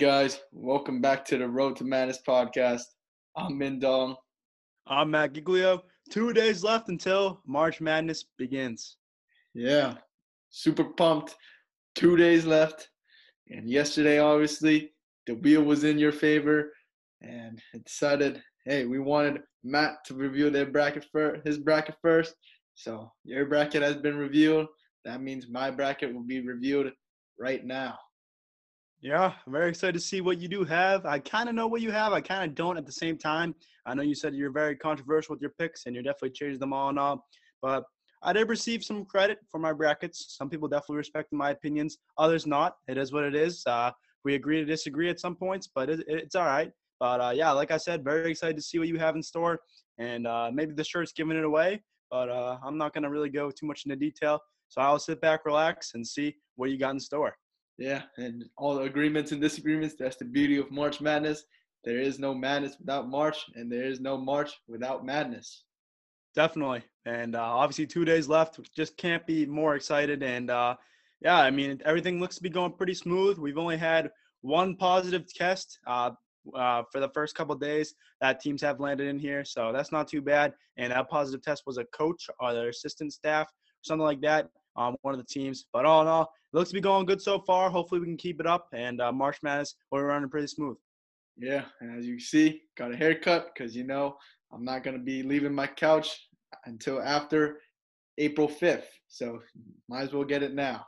guys? Welcome back to the Road to Madness podcast. I'm Min Dong. I'm Matt Giglio. Two days left until March Madness begins. Yeah, super pumped. Two days left. And yesterday, obviously, the wheel was in your favor. And it decided, hey, we wanted Matt to review their bracket first, his bracket first. So your bracket has been reviewed. That means my bracket will be reviewed right now. Yeah, I'm very excited to see what you do have. I kind of know what you have. I kind of don't at the same time. I know you said you're very controversial with your picks and you're definitely changing them all and all. But I did receive some credit for my brackets. Some people definitely respect my opinions, others not. It is what it is. Uh, we agree to disagree at some points, but it, it's all right. But uh, yeah, like I said, very excited to see what you have in store. And uh, maybe the shirt's giving it away, but uh, I'm not going to really go too much into detail. So I'll sit back, relax, and see what you got in store. Yeah, and all the agreements and disagreements. That's the beauty of March Madness. There is no madness without March, and there is no March without madness. Definitely, and uh, obviously two days left. Just can't be more excited. And uh, yeah, I mean everything looks to be going pretty smooth. We've only had one positive test uh, uh, for the first couple days that teams have landed in here, so that's not too bad. And that positive test was a coach or their assistant staff, something like that on one of the teams. But all in all, it looks to be going good so far. Hopefully, we can keep it up. And uh, March Madness, we're running pretty smooth. Yeah, and as you see, got a haircut because you know I'm not gonna be leaving my couch until after April 5th. So might as well get it now.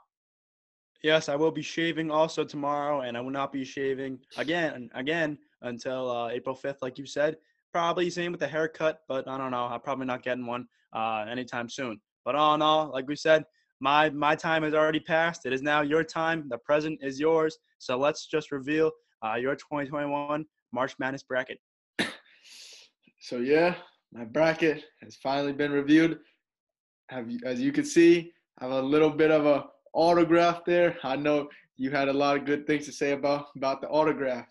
Yes, I will be shaving also tomorrow, and I will not be shaving again again until uh, April 5th, like you said. Probably same with the haircut, but I don't know. I'm probably not getting one uh, anytime soon. But all in all, like we said, my my time has already passed. It is now your time. The present is yours. So let's just reveal uh, your 2021 March Madness bracket. So yeah, my bracket has finally been reviewed. Have you, as you can see, I have a little bit of a autograph there. I know you had a lot of good things to say about about the autograph.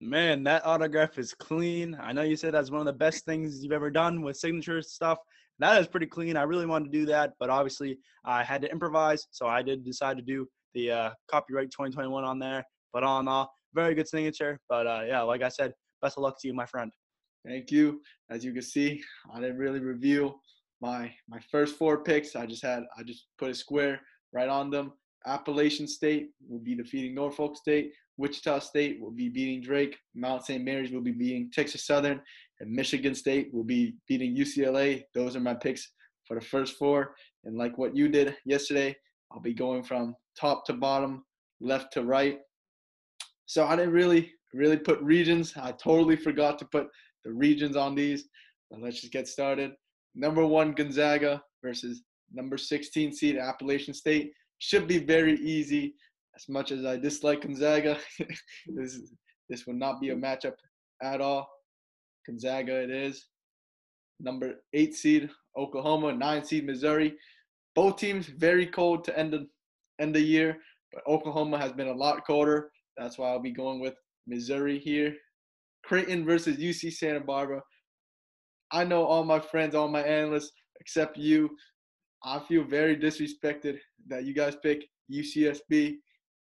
Man, that autograph is clean. I know you said that's one of the best things you've ever done with signature stuff that is pretty clean. I really wanted to do that, but obviously I had to improvise, so I did decide to do the uh, copyright 2021 on there. But all in all, very good signature. But uh, yeah, like I said, best of luck to you, my friend. Thank you. As you can see, I didn't really reveal my my first four picks. I just had I just put a square right on them. Appalachian State will be defeating Norfolk State. Wichita State will be beating Drake. Mount St. Mary's will be beating Texas Southern and Michigan State will be beating UCLA. Those are my picks for the first four. And like what you did yesterday, I'll be going from top to bottom, left to right. So I didn't really, really put regions. I totally forgot to put the regions on these. But let's just get started. Number one, Gonzaga versus number 16 seed Appalachian State. Should be very easy. As much as I dislike Gonzaga, this, this would not be a matchup at all. Gonzaga it is. Number eight seed Oklahoma, nine seed Missouri. Both teams very cold to end the end the year, but Oklahoma has been a lot colder. That's why I'll be going with Missouri here. Creighton versus UC Santa Barbara. I know all my friends, all my analysts, except you. I feel very disrespected that you guys pick UCSB.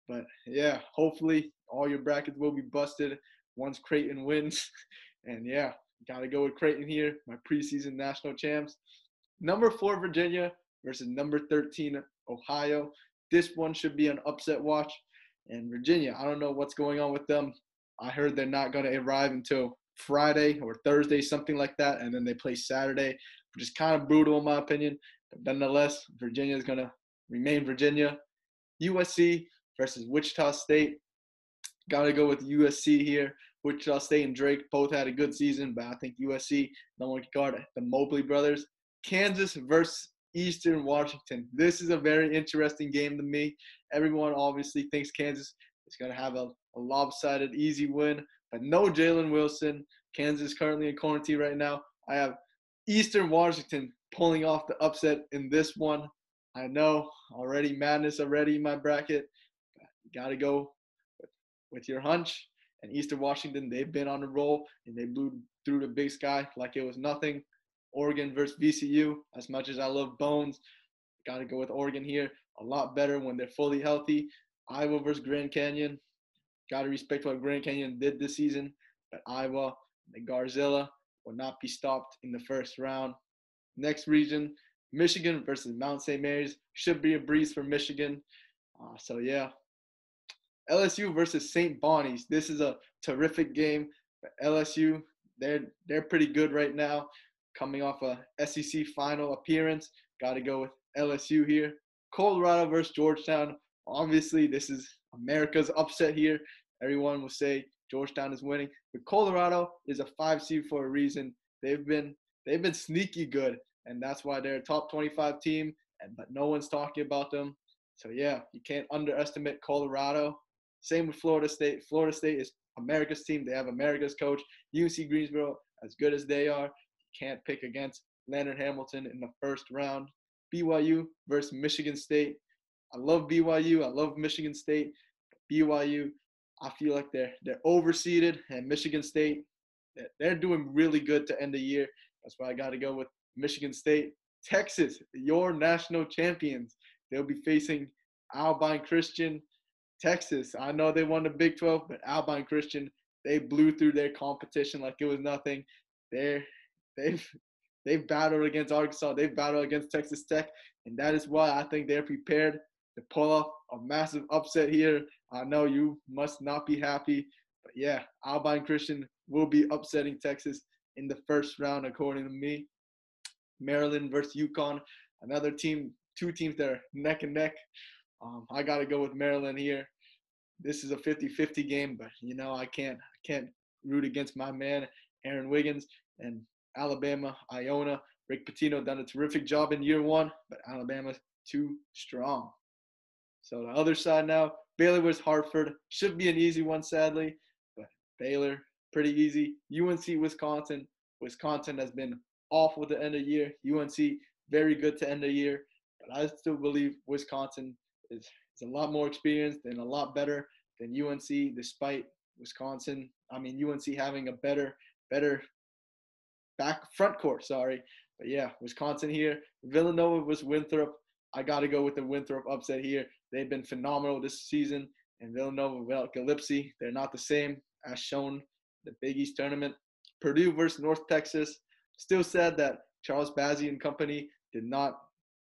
But yeah, hopefully all your brackets will be busted once Creighton wins. And yeah, got to go with Creighton here, my preseason national champs. Number four, Virginia versus number 13, Ohio. This one should be an upset watch. And Virginia, I don't know what's going on with them. I heard they're not going to arrive until Friday or Thursday, something like that. And then they play Saturday, which is kind of brutal in my opinion. But nonetheless, Virginia is going to remain Virginia. USC versus Wichita State. Got to go with USC here. Wichita State and Drake both had a good season, but I think USC, no one can guard the Mobley brothers. Kansas versus Eastern Washington. This is a very interesting game to me. Everyone obviously thinks Kansas is going to have a, a lopsided, easy win, but no Jalen Wilson. Kansas currently in quarantine right now. I have Eastern Washington pulling off the upset in this one. I know already madness already in my bracket. Got to go with, with your hunch and Eastern Washington, they've been on a roll and they blew through the big sky like it was nothing. Oregon versus VCU, as much as I love Bones, got to go with Oregon here. A lot better when they're fully healthy. Iowa versus Grand Canyon. got to respect what Grand Canyon did this season. But Iowa, the Garzilla, will not be stopped in the first round. Next region, Michigan versus Mount St. Mary's. Should be a breeze for Michigan. Uh, so, yeah. LSU versus St. Bonnie's. This is a terrific game. LSU, they're, they're pretty good right now. Coming off a SEC final appearance. Got to go with LSU here. Colorado versus Georgetown. Obviously, this is America's upset here. Everyone will say Georgetown is winning, but Colorado is a five seed for a reason. They've been they've been sneaky good, and that's why they're a top 25 team. And but no one's talking about them. So yeah, you can't underestimate Colorado. Same with Florida State. Florida State is America's team. They have America's coach. UC Greensboro, as good as they are, can't pick against Leonard Hamilton in the first round. BYU versus Michigan State. I love BYU. I love Michigan State. BYU, I feel like they're they're overseeded, and Michigan State, they're doing really good to end the year. That's why I got to go with Michigan State. Texas, your national champions. They'll be facing Abilene Christian. Texas, I know they won the Big 12, but Abilene Christian, they blew through their competition like it was nothing. They're they've they've battled against Arkansas, they've battled against Texas Tech, and that is why I think they're prepared to pull off a massive upset here. I know you must not be happy, but yeah, Abilene Christian will be upsetting Texas in the first round, according to me. Maryland versus UConn, another team, two teams that are neck and neck. Um, I got to go with Maryland here. This is a 50-50 game, but you know I can't I can't root against my man Aaron Wiggins and Alabama, Iona. Rick Pitino done a terrific job in year one, but Alabama's too strong. So the other side now, Baylor was Hartford. Should be an easy one, sadly, but Baylor, pretty easy. UNC, Wisconsin. Wisconsin has been awful the end of year. UNC, very good to end the year. But I still believe Wisconsin is, is a lot more experienced and a lot better than UNC, despite Wisconsin. I mean, UNC having a better, better back front court, sorry. But yeah, Wisconsin here. Villanova was Winthrop. I got to go with the Winthrop upset here. They've been phenomenal this season. And Villanova without Gillespie, they're not the same as shown the Big East tournament. Purdue versus North Texas. Still sad that Charles Bassey and company did not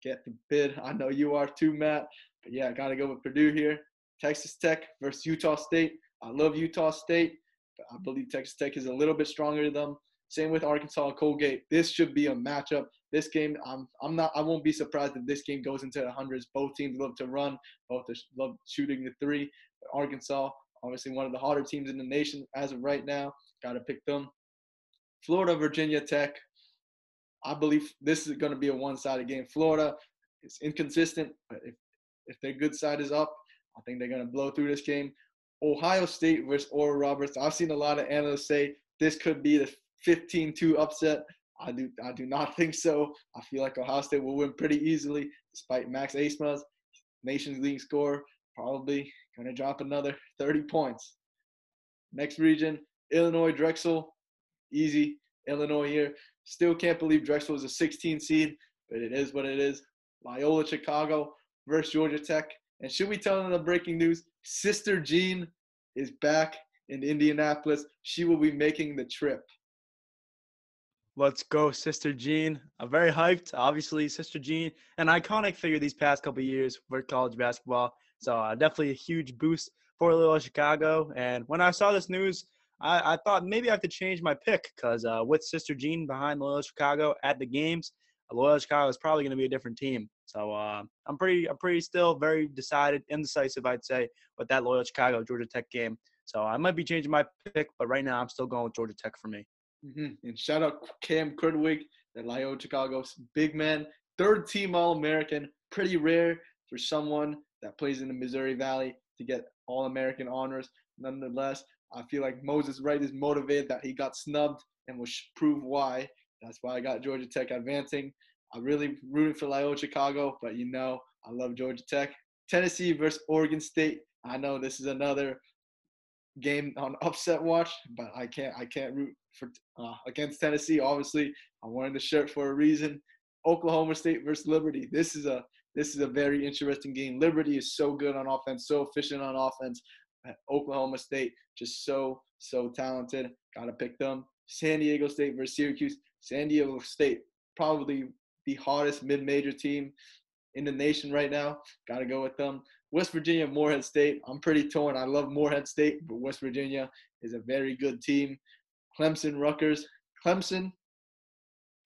get the bid. I know you are too, Matt. But yeah, I got to go with Purdue here. Texas Tech versus Utah State. I love Utah State, but I believe Texas Tech is a little bit stronger than them. Same with Arkansas Colgate. This should be a matchup. This game, I'm I'm not I won't be surprised if this game goes into the hundreds. Both teams love to run, both love shooting the three. But Arkansas, obviously one of the hotter teams in the nation as of right now. Got to pick them. Florida, Virginia Tech. I believe this is going to be a one-sided game. Florida is inconsistent, but if if their good side is up, I think they're going to blow through this game. Ohio State versus Oral Roberts. I've seen a lot of analysts say this could be the 15-2 upset. I do I do not think so. I feel like Ohio State will win pretty easily, despite Max Abmas, Nations League score, probably going to drop another 30 points. Next region, Illinois Drexel, easy. Illinois here. Still can't believe Drexel is a 16 seed, but it is what it is. Loyola Chicago versus Georgia Tech. And should we tell them the breaking news? Sister Jean is back in Indianapolis. She will be making the trip. Let's go, Sister Jean. I'm very hyped. Obviously, Sister Jean, an iconic figure these past couple years for college basketball. So uh, definitely a huge boost for Loyola Chicago. And when I saw this news, I, I thought maybe I have to change my pick because uh, with Sister Jean behind Loyola Chicago at the games, Loyola Chicago is probably going to be a different team. So uh, I'm pretty, I'm pretty still very decided, indecisive, I'd say, with that Loyola Chicago Georgia Tech game. So I might be changing my pick, but right now I'm still going with Georgia Tech for me. Mm-hmm. And shout out Cam Krutwig, the Loyola Chicago's big man, third team All American. Pretty rare for someone that plays in the Missouri Valley to get All American honors. Nonetheless, I feel like Moses Wright is motivated that he got snubbed and will prove why. That's why I got Georgia Tech advancing. I'm really rooting for Loyola Chicago, but you know I love Georgia Tech. Tennessee versus Oregon State. I know this is another game on upset watch, but I can't I can't root for uh, against Tennessee. Obviously, I'm wearing the shirt for a reason. Oklahoma State versus Liberty. This is a this is a very interesting game. Liberty is so good on offense, so efficient on offense. Oklahoma State, just so, so talented. Got to pick them. San Diego State versus Syracuse. San Diego State, probably the hottest mid major team in the nation right now. Got to go with them. West Virginia, Morehead State. I'm pretty torn. I love Morehead State, but West Virginia is a very good team. Clemson, Rutgers. Clemson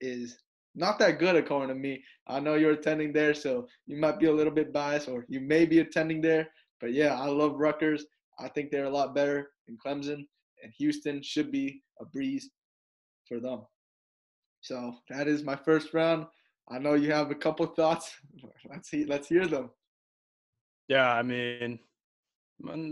is not that good according to me. I know you're attending there, so you might be a little bit biased, or you may be attending there. But yeah, I love Rutgers. I think they're a lot better than Clemson, and Houston should be a breeze for them. So that is my first round. I know you have a couple thoughts. Let's see. Let's hear them. Yeah, I mean,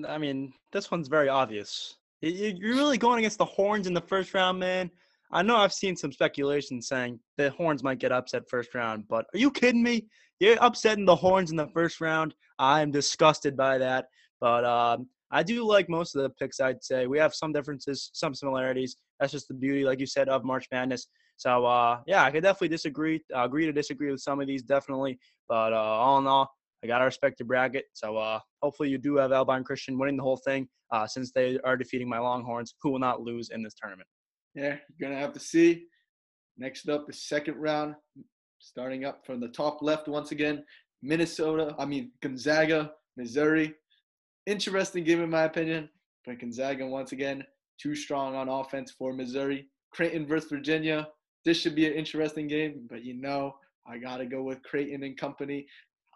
I mean, this one's very obvious. You're really going against the Horns in the first round, man. I know I've seen some speculation saying the Horns might get upset first round, but are you kidding me? You're upsetting the Horns in the first round. I'm disgusted by that. But um, I do like most of the picks. I'd say we have some differences, some similarities. That's just the beauty, like you said, of March Madness. So uh, yeah, I could definitely disagree. Uh, agree to disagree with some of these, definitely. But uh, all in all, I got to respect the bracket. So uh, hopefully you do have Abilene Christian winning the whole thing, uh, since they are defeating my Longhorns, who will not lose in this tournament. Yeah, you're gonna have to see. Next up, the second round, starting up from the top left once again. Minnesota, I mean Gonzaga, Missouri. Interesting game in my opinion, but Gonzaga once again too strong on offense for Missouri. Creighton versus Virginia. This should be an interesting game, but you know I gotta go with Creighton and company.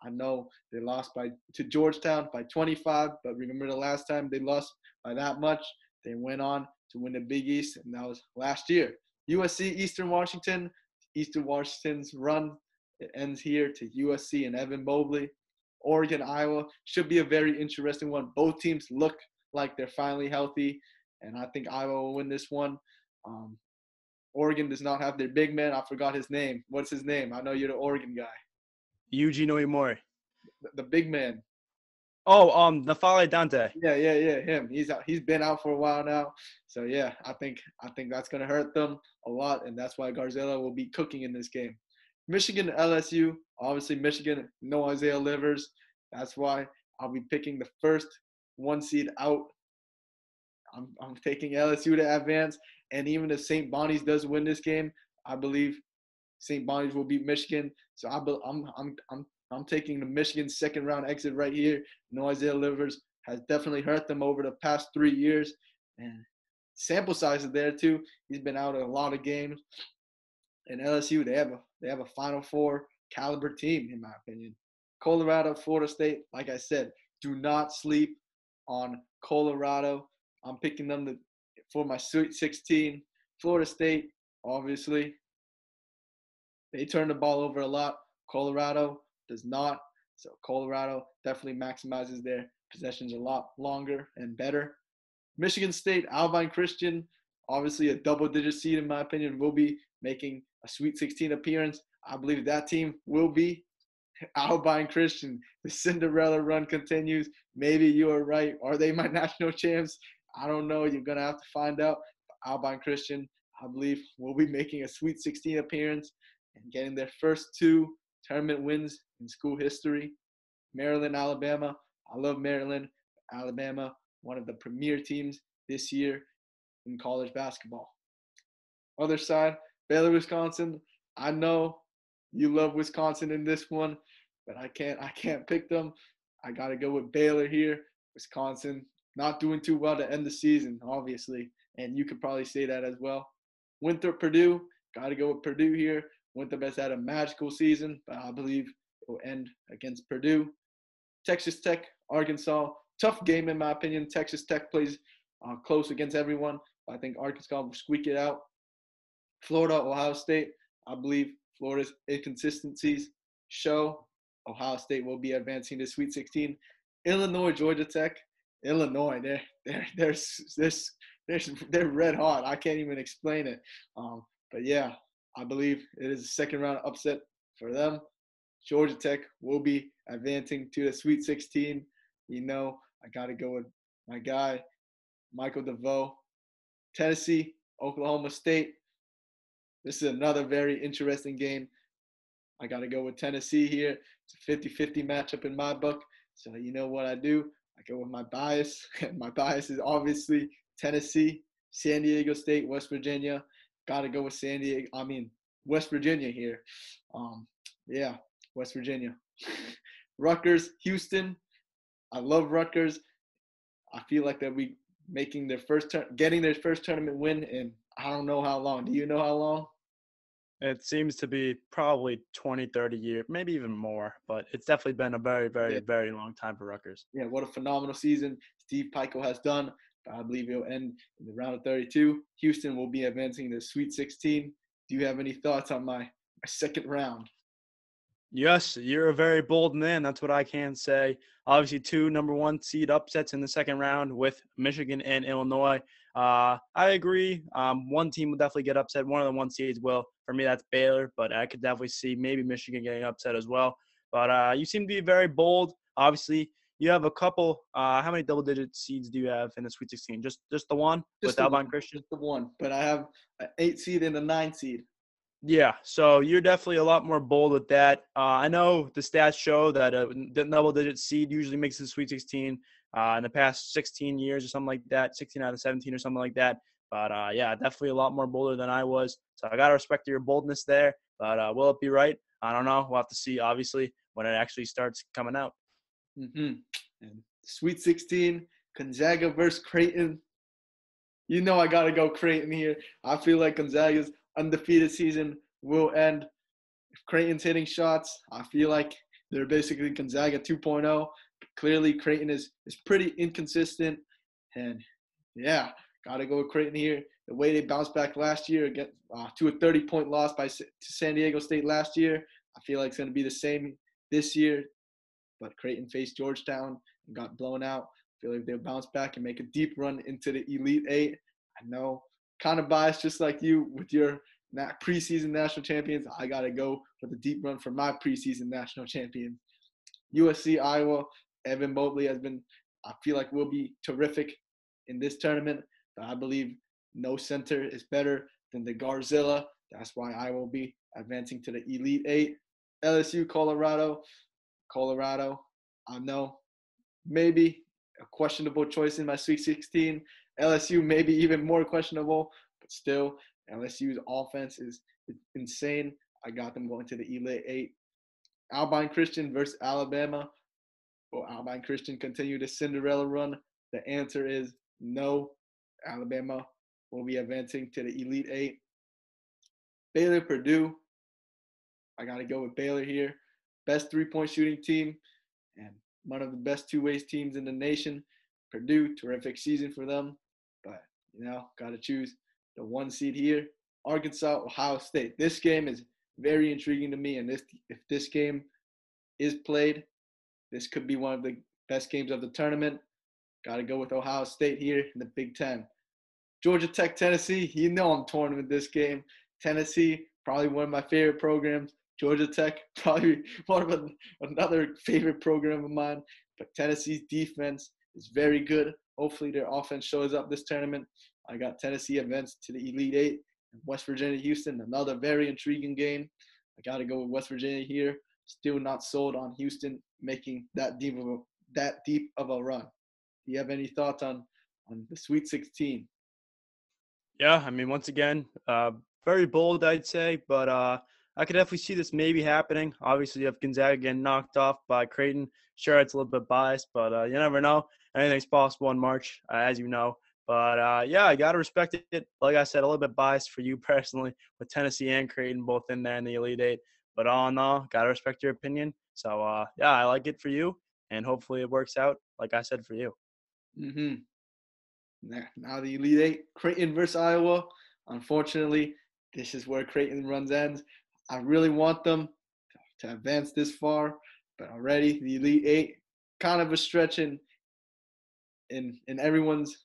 I know they lost by to Georgetown by 25, but remember the last time they lost by that much? They went on to win the Big East, and that was last year. USC, Eastern Washington. Eastern Washington's run it ends here to USC and Evan Mobley. Oregon, Iowa should be a very interesting one. Both teams look like they're finally healthy, and I think Iowa will win this one. Um, Oregon does not have their big man. I forgot his name. What's his name? I know you're the Oregon guy. Eugene Omoruyi. The, the big man. Oh, um, N'Faly Dante. Yeah, yeah, yeah. Him. He's out. He's been out for a while now. So yeah, I think I think that's gonna hurt them a lot, and that's why Garzilla will be cooking in this game. Michigan LSU. Obviously, Michigan no Isaiah Livers. That's why I'll be picking the first one seed out. I'm I'm taking LSU to advance, and even if St. Bonnie's does win this game, I believe St. Bonnie's will beat Michigan. So I, I'm I'm I'm I'm taking the Michigan second round exit right here. No Isaiah Livers has definitely hurt them over the past three years. And sample size is there too. He's been out in a lot of games. And LSU, they have a they have a Final Four caliber team, in my opinion. Colorado, Florida State, like I said, do not sleep on Colorado. I'm picking them to, for my Sweet 16. Florida State, obviously, they turn the ball over a lot. Colorado, does not. So Colorado definitely maximizes their possessions a lot longer and better. Michigan State, Abilene Christian, obviously a double digit seed in my opinion, will be making a Sweet 16 appearance. I believe that team will be Abilene Christian. The Cinderella run continues. Maybe you are right. Are they my national champs? I don't know. You're going to have to find out. Abilene Christian, I believe, will be making a Sweet 16 appearance and getting their first two tournament wins in school history. Maryland, Alabama. I love Maryland, Alabama, one of the premier teams this year in college basketball. Other side, Baylor, Wisconsin. I know you love Wisconsin in this one, but I can't I can't pick them. I got to go with Baylor here. Wisconsin not doing too well to end the season, obviously, and you could probably say that as well. Winthrop, Purdue. Got to go with Purdue here. Winthrop has had a magical season, but I believe it will end against Purdue. Texas Tech, Arkansas. Tough game, in my opinion. Texas Tech plays uh, close against everyone. I think Arkansas will squeak it out. Florida, Ohio State. I believe Florida's inconsistencies show Ohio State will be advancing to Sweet 16. Illinois, Georgia Tech. Illinois, they're they're they're they're they're, they're red hot. I can't even explain it. Um, but yeah, I believe it is a second round upset for them. Georgia Tech will be advancing to the Sweet 16. You know, I got to go with my guy, Michael DeVoe. Tennessee, Oklahoma State. This is another very interesting game. I got to go with Tennessee here. It's a 50 50 matchup in my book. So, you know what I do? I go with my bias, and my bias is obviously Tennessee, San Diego State, West Virginia. Got to go with San Diego. I mean West Virginia here. Um, yeah, West Virginia. Rutgers, Houston. I love Rutgers. I feel like they'll be making their first turn, getting their first tournament win in I don't know how long. Do you know how long? It seems to be probably 20, 30 years, maybe even more, but it's definitely been a very, very, yeah. very long time for Rutgers. Yeah, what a phenomenal season Steve Pikiell has done. I believe he'll end in the round of 32. Houston will be advancing the Sweet 16. Do you have any thoughts on my, my second round? Yes, you're a very bold man. That's what I can say. Obviously, two number one seed upsets in the second round with Michigan and Illinois. Uh, I agree. Um, one team will definitely get upset. One of the one seeds will. For me, that's Baylor, but I could definitely see maybe Michigan getting upset as well. But uh, you seem to be very bold. Obviously, you have a couple. Uh, how many double-digit seeds do you have in the Sweet 16? Just just the one just with the Abilene Christian. Just the one, but I have an eight seed and a nine seed. Yeah, so you're definitely a lot more bold with that. Uh, I know the stats show that a double-digit seed usually makes the Sweet 16 uh, in the past 16 years or something like that, 16 out of 17 or something like that. But uh, yeah, definitely a lot more bolder than I was. So I gotta respect your boldness there. But uh, will it be right? I don't know. We'll have to see. Obviously, when it actually starts coming out. Mm-hmm. And Sweet 16, Gonzaga versus Creighton. You know I gotta go Creighton here. I feel like Gonzaga's undefeated season will end. If Creighton's hitting shots, I feel like they're basically Gonzaga 2.0 clearly Creighton is is pretty inconsistent, and yeah, got to go with Creighton here. The way they bounced back last year against uh, to a 30 point loss by to San Diego State last year, I feel like it's to be the same this year. But Creighton faced Georgetown and got blown out. I feel like they'll bounce back and make a deep run into the Elite Eight. I know, kind of biased just like you with your preseason national champions. I got to go for the deep run for my preseason national champions. USC Iowa Evan Mobley has been, I feel like, will be terrific in this tournament. But I believe no center is better than the Garzilla. That's why I will be advancing to the Elite Eight. LSU, Colorado. Colorado, I know maybe a questionable choice in my Sweet 16. LSU, maybe even more questionable, but still, LSU's offense is insane. I got them going to the Elite Eight. Abilene Christian versus Alabama. Will Abilene Christian continue the Cinderella run? The answer is no. Alabama will be advancing to the Elite Eight. Baylor, Purdue. I got to go with Baylor here. Best three point shooting team and one of the best two ways teams in the nation. Purdue, terrific season for them. But, you know, got to choose the one seed here. Arkansas, Ohio State. This game is very intriguing to me. And this, if this game is played, this could be one of the best games of the tournament. Got to go with Ohio State here in the Big Ten. Georgia Tech, Tennessee. You know I'm torn with this game. Tennessee, probably one of my favorite programs. Georgia Tech, probably one of a, another favorite program of mine. But Tennessee's defense is very good. Hopefully their offense shows up this tournament. I got Tennessee events to the Elite Eight. West Virginia, Houston, another very intriguing game. I got to go with West Virginia here. Still not sold on Houston making that deep of a, that deep of a run. Do you have any thoughts on on the Sweet 16? Yeah, I mean, once again, uh, very bold, I'd say, but uh, I could definitely see this maybe happening. Obviously, you have Gonzaga getting knocked off by Creighton. Sure, it's a little bit biased, but uh, you never know. Anything's possible in March, uh, as you know. But uh, yeah, I gotta respect it. Like I said, a little bit biased for you personally, with Tennessee and Creighton both in there in the Elite Eight. But all in all, gotta respect your opinion. So uh, yeah, I like it for you, and hopefully it works out like I said for you. Mm-hmm. Now the Elite Eight, Creighton versus Iowa. Unfortunately, this is where Creighton runs ends. I really want them to advance this far, but already the Elite Eight, kind of a stretch in in in everyone's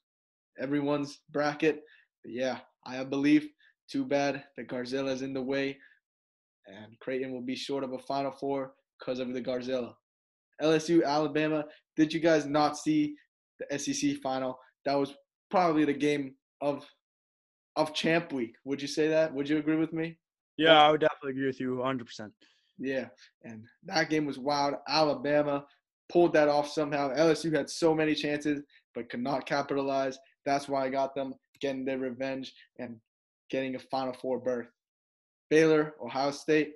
everyone's bracket. But yeah, I believe. Too bad that Garzilla is in the way, and Creighton will be short of a Final Four because of the Garzilla. LSU, Alabama. Did you guys not see the SEC final? That was probably the game of of champ week. Would you say that? Would you agree with me? Yeah, I would definitely agree with you 100%. Yeah, and that game was wild. Alabama pulled that off somehow. LSU had so many chances but could not capitalize. That's why I got them getting their revenge and getting a Final Four berth. Baylor, Ohio State,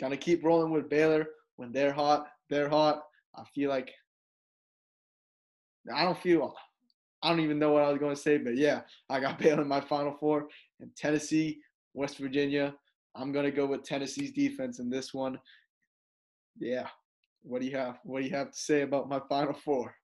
gonna keep rolling with Baylor when they're hot. They're hot. I feel like I don't feel I don't even know what I was going to say, but yeah, I got Baylor in my Final Four. And Tennessee, West Virginia, I'm to go with Tennessee's defense in this one. Yeah. What do you have? What do you have to say about my Final Four?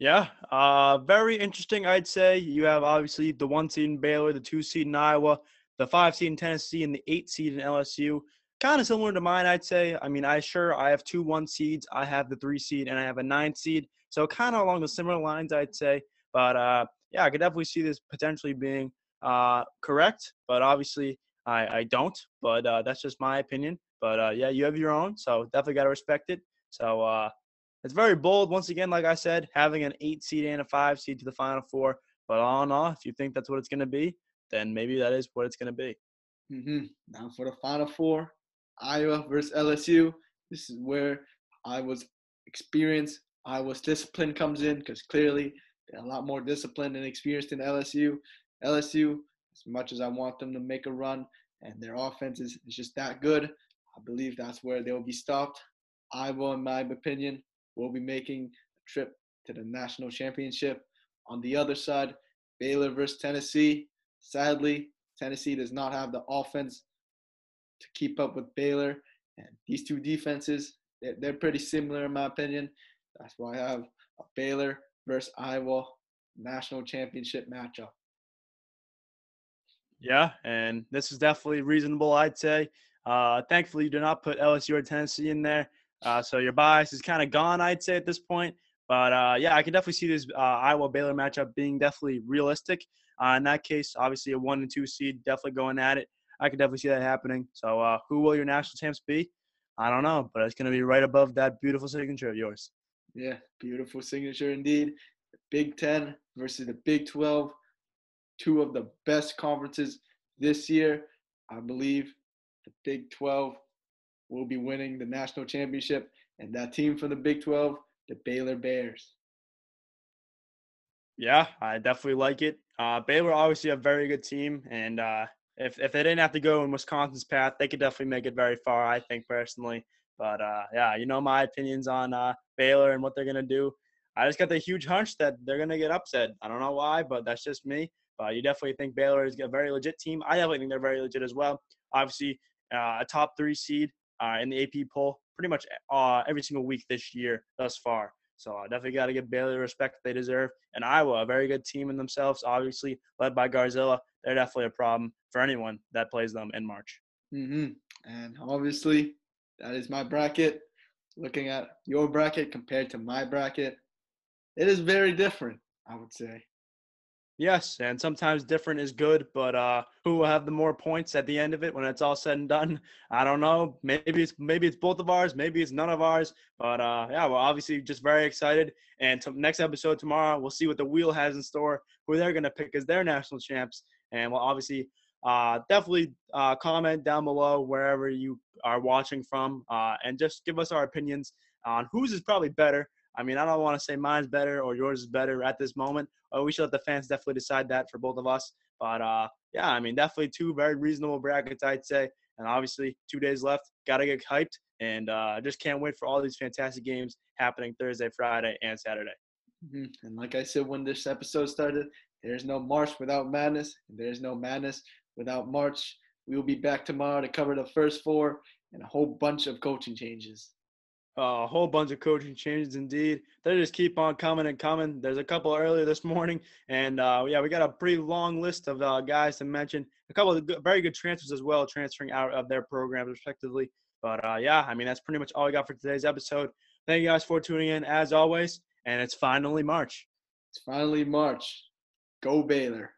Yeah, uh, very interesting. I'd say you have obviously the one seed in Baylor, the two seed in Iowa, the five seed in Tennessee, and the eight seed in LSU. Kind of similar to mine, I'd say. I mean, I sure I have two one seeds. I have the three seed, and I have a nine seed. So kind of along the similar lines, I'd say. But uh, yeah, I could definitely see this potentially being uh, correct. But obviously, I, I don't. But uh, that's just my opinion. But uh, yeah, you have your own. So definitely got to respect it. So uh, it's very bold. Once again, like I said, having an eight seed and a five seed to the final four. But all in all, if you think that's what it's going to be, then maybe that is what it's going to be. Mm-hmm. Now for the final four, Iowa versus LSU. This is where I was experienced Iowa's discipline comes in because clearly they're a lot more disciplined and experienced than LSU. LSU, as much as I want them to make a run, and their offense is, is just that good, I believe that's where they'll be stopped. Iowa, in my opinion, will be making a trip to the national championship. On the other side, Baylor versus Tennessee. Sadly, Tennessee does not have the offense to keep up with Baylor. And these two defenses, they're, they're pretty similar in my opinion. That's why I have a Baylor versus Iowa national championship matchup. Yeah, and this is definitely reasonable, I'd say. Uh, thankfully, you do not put LSU or Tennessee in there, uh, so your bias is kind of gone, I'd say, at this point. But uh, yeah, I can definitely see this uh, Iowa Baylor matchup being definitely realistic. Uh, in that case, obviously a one and two seed definitely going at it. I could definitely see that happening. So, uh, who will your national champs be? I don't know, but it's going to be right above that beautiful signature of yours. Yeah, beautiful signature indeed. The Big Ten versus the Big 12, two of the best conferences this year. I believe the Big 12 will be winning the national championship, and that team from the Big 12, the Baylor Bears. Yeah, I definitely like it. Uh, Baylor obviously a very good team, and uh, if if they didn't have to go in Wisconsin's path, they could definitely make it very far. I think personally, but uh, yeah, you know my opinions on uh, Baylor and what they're gonna do. I just got the huge hunch that they're gonna get upset. I don't know why, but that's just me. But you definitely think Baylor is a very legit team. I definitely think they're very legit as well. Obviously, uh, a top three seed uh, in the AP poll pretty much every single week this year thus far. So I definitely got to give Baylor the respect they deserve. And Iowa, a very good team in themselves, obviously led by Garzilla. They're definitely a problem for anyone that plays them in March. Mm-hmm. And obviously, that is my bracket. Looking at your bracket compared to my bracket, it is very different, I would say. Yes, and sometimes different is good, but uh, who will have the more points at the end of it when it's all said and done? I don't know. Maybe it's maybe it's both of ours, maybe it's none of ours. But uh, yeah, we're obviously just very excited. And to, next episode tomorrow, we'll see what the wheel has in store, who they're gonna pick as their national champs, and we'll obviously uh, definitely uh, comment down below wherever you are watching from uh, and just give us our opinions on whose is probably better. I mean, I don't want to say mine's better or yours is better at this moment. Uh, we should let the fans definitely decide that for both of us. But uh, yeah, I mean, definitely two very reasonable brackets, I'd say. And obviously, two days left. Got to get hyped. And I uh, just can't wait for all these fantastic games happening Thursday, Friday, and Saturday. Mm-hmm. And like I said when this episode started, there's no March without madness, there's no madness without March. We will be back tomorrow to cover the first four and a whole bunch of coaching changes. Uh, a whole bunch of coaching changes indeed. They just keep on coming and coming. There's a couple earlier this morning, and uh, yeah, we got a pretty long list of uh, guys to mention. A couple of good, very good transfers as well, transferring out of their programs respectively. But uh, yeah, I mean that's pretty much all we got for today's episode. Thank you guys for tuning in as always, and it's finally March. It's finally March. Go Baylor.